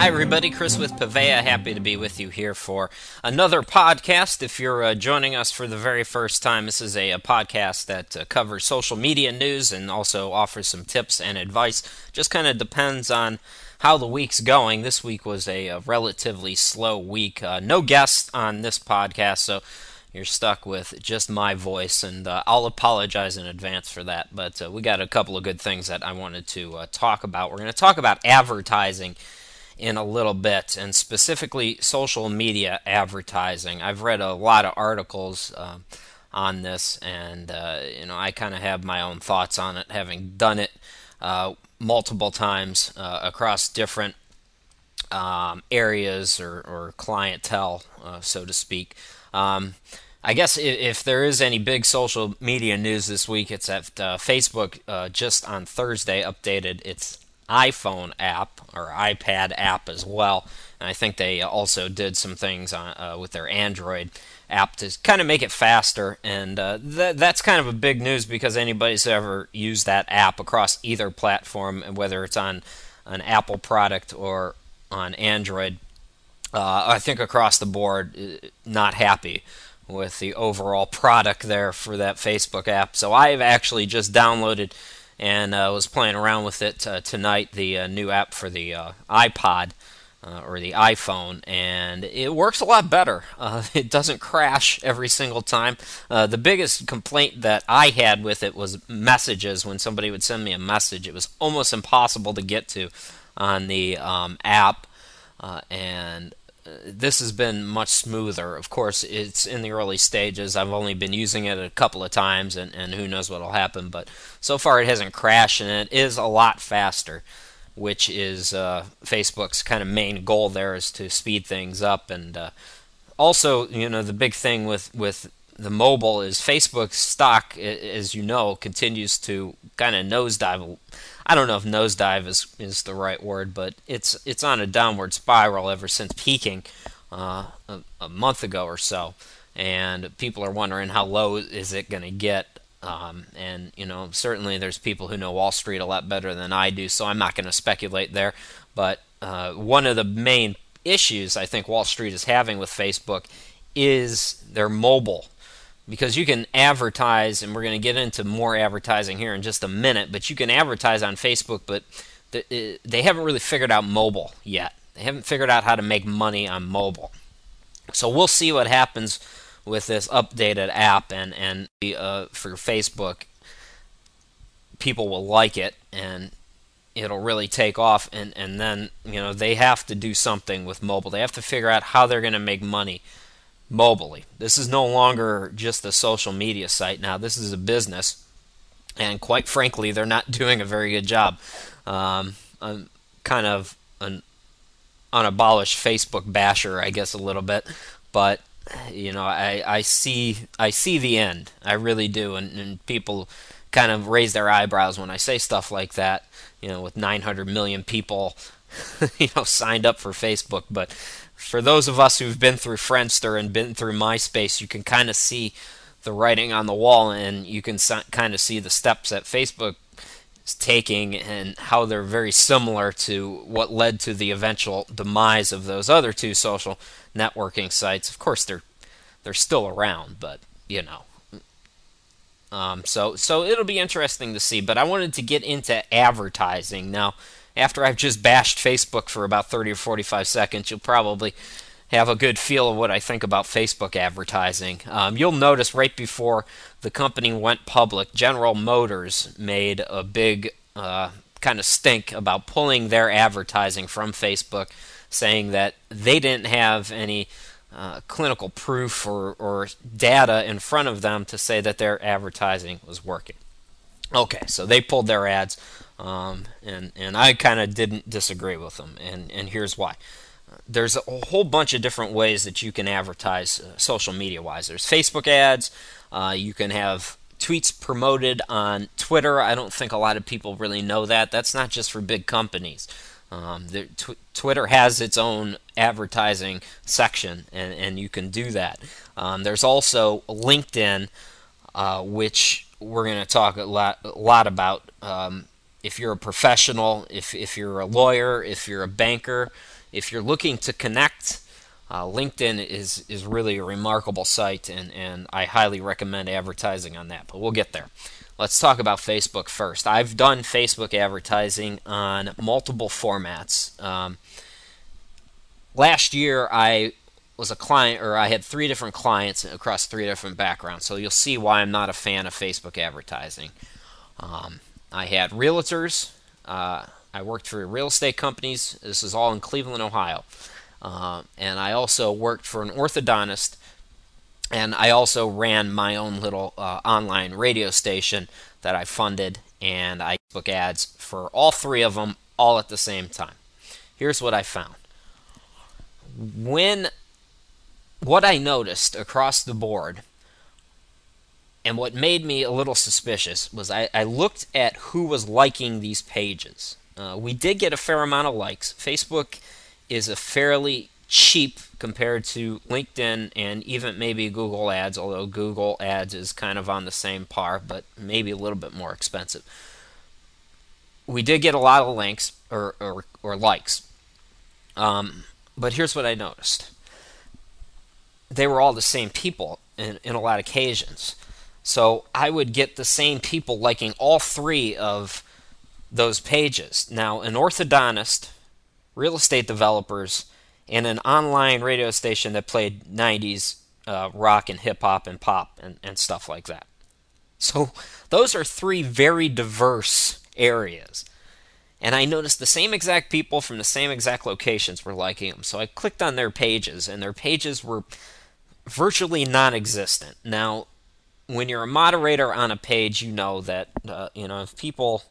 Hi, everybody. Chris with Paveya. Happy to be with you here for another podcast. If you're uh, joining us for the very first time, this is a, a podcast that uh, covers social media news and also offers some tips and advice. Just kind of depends on how the week's going. This week was a, a relatively slow week. Uh, no guests on this podcast, so you're stuck with just my voice, and uh, I'll apologize in advance for that. But uh, we got a couple of good things that I wanted to uh, talk about. We're going to talk about advertising in a little bit, and specifically social media advertising. I've read a lot of articles uh, on this, and uh, you know I kind of have my own thoughts on it, having done it uh, multiple times uh, across different um, areas or, or clientele, uh, so to speak. Um, I guess if, there is any big social media news this week, it's that uh, Facebook just on Thursday updated its iPhone app or iPad app as well. And I think they also did some things on, uh, with their Android app to kind of make it faster. And uh, th- that's kind of a big news because anybody's ever used that app across either platform, whether it's on an Apple product or on Android, uh, I think across the board, uh, not happy with the overall product there for that Facebook app. So I've actually just downloaded and uh, was playing around with it uh, tonight. The uh, new app for the uh, iPod uh, or the iPhone, and it works a lot better. Uh, it doesn't crash every single time. the biggest complaint that I had with it was messages. When somebody would send me a message, it was almost impossible to get to on the um, app. and this has been much smoother. Of course, it's in the early stages. I've only been using it a couple of times, and, and who knows what will happen. But so far, it hasn't crashed, and it is a lot faster, which is uh, Facebook's kind of main goal there is to speed things up. And uh, also, you know, the big thing with, with the mobile is Facebook's stock, as you know, continues to kind of nosedive I don't know if nosedive is, is the right word, but it's it's on a downward spiral ever since peaking uh, a, a, month ago or so, and people are wondering how low is it going to get. Um, and you know, certainly there's people who know Wall Street a lot better than I do, so I'm not going to speculate there. But uh, one of the main issues I think Wall Street is having with Facebook is their mobile because you can advertise, and we're going to get into more advertising here in just a minute, but you can advertise on Facebook, but uh, they haven't really figured out mobile yet. They haven't figured out how to make money on mobile. So we'll see what happens with this updated app, and, and uh, for Facebook, people will like it, and it'll really take off and, and then you know they have to do something with mobile they have to figure out how they're going to make money mobilely. This is no longer just a social media site now. This is a business, and quite frankly, they're not doing a very good job. Um, I'm kind of an unabolished Facebook basher, I guess, a little bit, but you know, I, I see I see the end. I really do, and, and people kind of raise their eyebrows when I say stuff like that. You know, with 900 million people, you know, signed up for Facebook, but for those of us who've been through Friendster and been through MySpace, you can kind of see the writing on the wall and you can kind of see the steps that Facebook is taking and how they're very similar to what led to the eventual demise of those other two social networking sites. Of course, they're they're still around, but you know. Um, so so it'll be interesting to see. But I wanted to get into advertising now after I've just bashed Facebook for about 30 or 45 seconds, you'll probably have a good feel of what I think about Facebook advertising. Um, you'll notice right before the company went public, General Motors made a big uh, kind of stink about pulling their advertising from Facebook, saying that they didn't have any uh, clinical proof or, or data in front of them to say that their advertising was working. Okay, so they pulled their ads. Um, and and I kind of didn't disagree with them, and and here's why. There's a whole bunch of different ways that you can advertise uh, social media wise. There's Facebook ads. Uh, you can have tweets promoted on Twitter. I don't think a lot of people really know that. That's not just for big companies. Um, the, tw- Twitter has its own advertising section, and, and you can do that. Um, there's also LinkedIn, uh, which we're going to talk a lot, a lot about. Um, if you're a professional, if, if you're a lawyer, if you're a banker, if you're looking to connect, uh, LinkedIn is is really a remarkable site, and and I highly recommend advertising on that. But we'll get there. Let's talk about Facebook first. I've done Facebook advertising on multiple formats. Um, last year, I was a client, or I had three different clients across three different backgrounds. So you'll see why I'm not a fan of Facebook advertising. Um, I had realtors. Uh, I worked for real estate companies. This is all in Cleveland, Ohio. Uh, and I also worked for an orthodontist. And I also ran my own little uh, online radio station that I funded, and I book ads for all three of them all at the same time. Here's what I found. When what I noticed across the board and what made me a little suspicious was I, I looked at who was liking these pages. Uh, we did get a fair amount of likes. Facebook is a fairly cheap compared to LinkedIn and even maybe Google Ads, although Google Ads is kind of on the same par, but maybe a little bit more expensive. We did get a lot of links or, or, or likes. Um, but here's what I noticed they were all the same people in, in a lot of occasions. So I would get the same people liking all three of those pages. Now, an orthodontist, real estate developers, and an online radio station that played 90s uh, rock and hip hop and pop and, and stuff like that. So those are three very diverse areas. And I noticed the same exact people from the same exact locations were liking them. So I clicked on their pages, and their pages were virtually non-existent. Now, when you're a moderator on a page, you know that uh, you know if people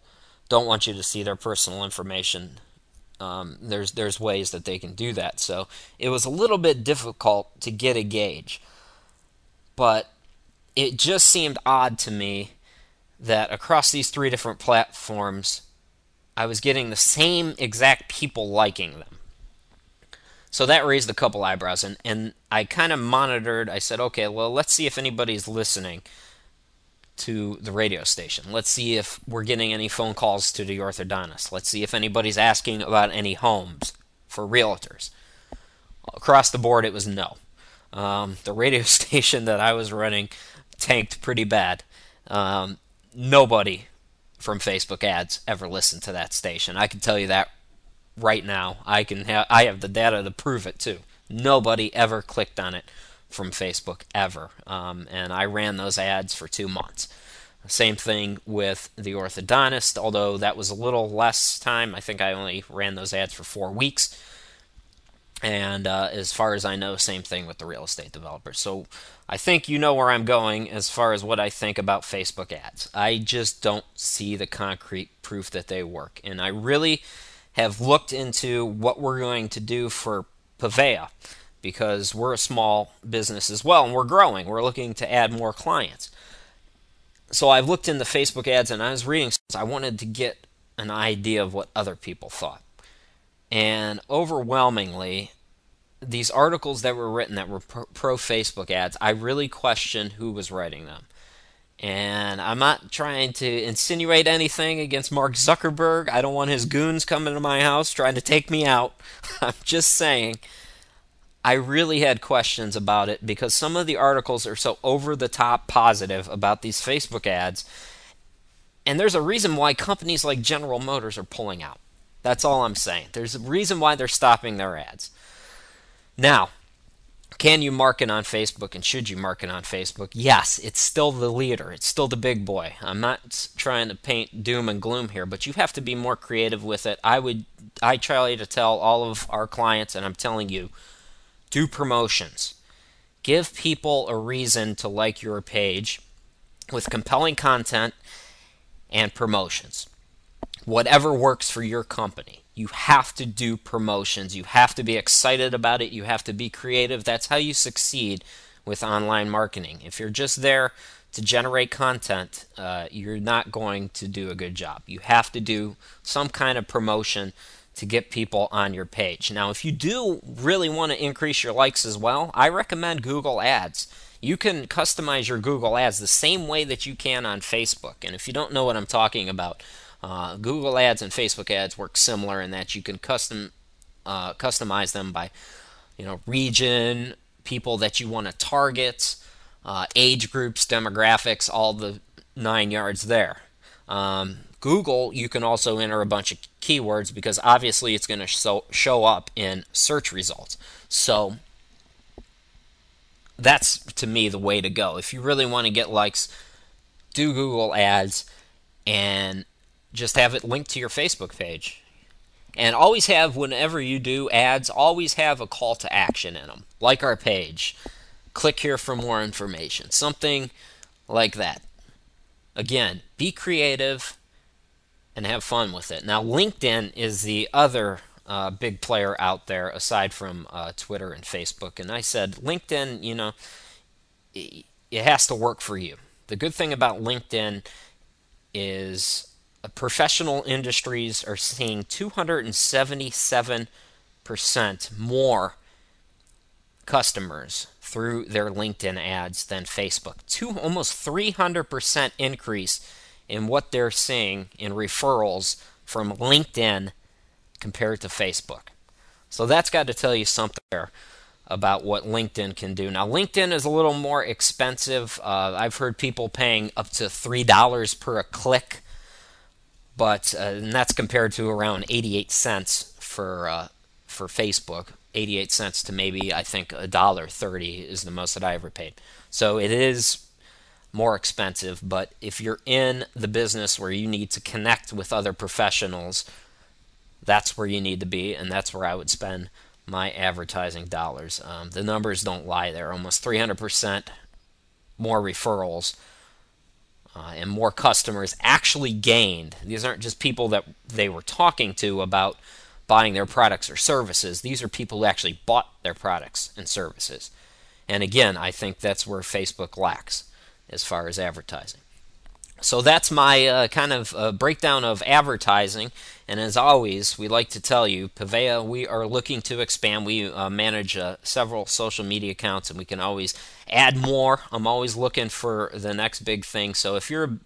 don't want you to see their personal information, um, there's there's ways that they can do that. So it was a little bit difficult to get a gauge, but it just seemed odd to me that across these three different platforms, I was getting the same exact people liking them. So that raised a couple eyebrows, and, and I kind of monitored. I said, okay, well, let's see if anybody's listening to the radio station. Let's see if we're getting any phone calls to the orthodontist. Let's see if anybody's asking about any homes for realtors. Across the board, it was no. Um, the radio station that I was running tanked pretty bad. Um, nobody from Facebook ads ever listened to that station. I can tell you that right now. I can have I have the data to prove it too. Nobody ever clicked on it from Facebook ever, um, and I ran those ads for two months. Same thing with the orthodontist, although that was a little less time. I think I only ran those ads for four weeks. And uh, as far as I know, same thing with the real estate developer. So I think you know where I'm going as far as what I think about Facebook ads. I just don't see the concrete proof that they work. And I really have looked into what we're going to do for Paveya because we're a small business as well and we're growing. We're looking to add more clients. So I've looked into Facebook ads and I was reading, I wanted to get an idea of what other people thought. And overwhelmingly, these articles that were written that were pro Facebook ads, I really questioned who was writing them. And I'm not trying to insinuate anything against Mark Zuckerberg. I don't want his goons coming to my house trying to take me out. I'm just saying I really had questions about it because some of the articles are so over the top positive about these Facebook ads. And there's a reason why companies like General Motors are pulling out. That's all I'm saying. There's a reason why they're stopping their ads. Now, can you market on Facebook and should you market on Facebook? Yes, it's still the leader. It's still the big boy. I'm not trying to paint doom and gloom here, but you have to be more creative with it. I would I try to tell all of our clients and I'm telling you, do promotions. Give people a reason to like your page with compelling content and promotions. Whatever works for your company you have to do promotions. You have to be excited about it. You have to be creative. That's how you succeed with online marketing. If you're just there to generate content, uh, you're not going to do a good job. You have to do some kind of promotion to get people on your page. Now, if you do really want to increase your likes as well, I recommend Google Ads. You can customize your Google Ads the same way that you can on Facebook. And if you don't know what I'm talking about, uh, Google Ads and Facebook Ads work similar in that you can custom uh, customize them by, you know, region, people that you want to target, uh, age groups, demographics, all the nine yards there. Um, Google, you can also enter a bunch of keywords because obviously it's going to show, show up in search results. So that's to me the way to go. If you really want to get likes, do Google ads and just have it linked to your Facebook page. And always have, whenever you do ads, always have a call to action in them, like our page. Click here for more information. Something like that. Again, be creative and have fun with it. Now, LinkedIn is the other uh, big player out there aside from uh, Twitter and Facebook. And I said, LinkedIn, you know, it has to work for you. The good thing about LinkedIn is professional industries are seeing 277% more customers through their LinkedIn ads than Facebook. Two, almost 300% increase in what they're seeing in referrals from LinkedIn compared to Facebook. So that's got to tell you something there about what LinkedIn can do. Now, LinkedIn is a little more expensive. Uh, I've heard people paying up to $3 per click, but uh, and that's compared to around 88 cents for uh, for Facebook. 88 cents to maybe I think a dollar 30 is the most that I ever paid. So it is more expensive, but if you're in the business where you need to connect with other professionals, that's where you need to be, and that's where I would spend my advertising dollars. Um, the numbers don't lie there. Almost 300% more referrals uh, and more customers actually gained. These aren't just people that they were talking to about buying their products or services. These are people who actually bought their products and services. And again, I think that's where Facebook lacks as far as advertising. So that's my uh, kind of uh, breakdown of advertising. And as always, we like to tell you, Paveya, we are looking to expand. We uh, manage uh, several social media accounts, and we can always add more. I'm always looking for the next big thing. So if you're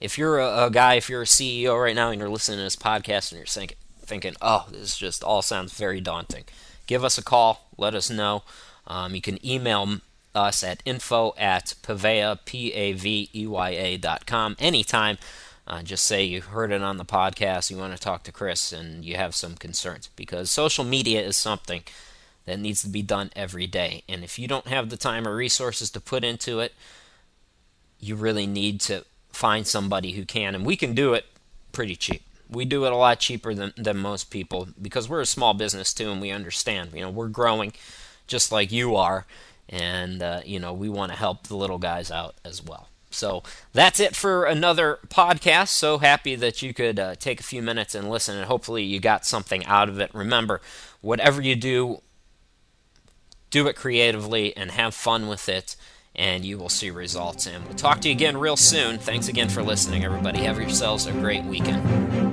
if you're a, a guy, if you're a CEO right now, and you're listening to this podcast, and you're thinking, thinking, oh, this just all sounds very daunting, give us a call. Let us know. Um, you can email us at info at Paveya, P-A-V-E-Y-A dot com anytime. Uh, just say you heard it on the podcast, you want to talk to Chris, and you have some concerns. Because social media is something that needs to be done every day. And if you don't have the time or resources to put into it, you really need to find somebody who can. And we can do it pretty cheap. We do it a lot cheaper than, than most people because we're a small business too and we understand. You know, we're growing just like you are and uh, you know we want to help the little guys out as well. So that's it for another podcast. So happy that you could uh, take a few minutes and listen, and hopefully you got something out of it. Remember, whatever you do, do it creatively and have fun with it, and you will see results. And we'll talk to you again real soon. Thanks again for listening, everybody. Have yourselves a great weekend.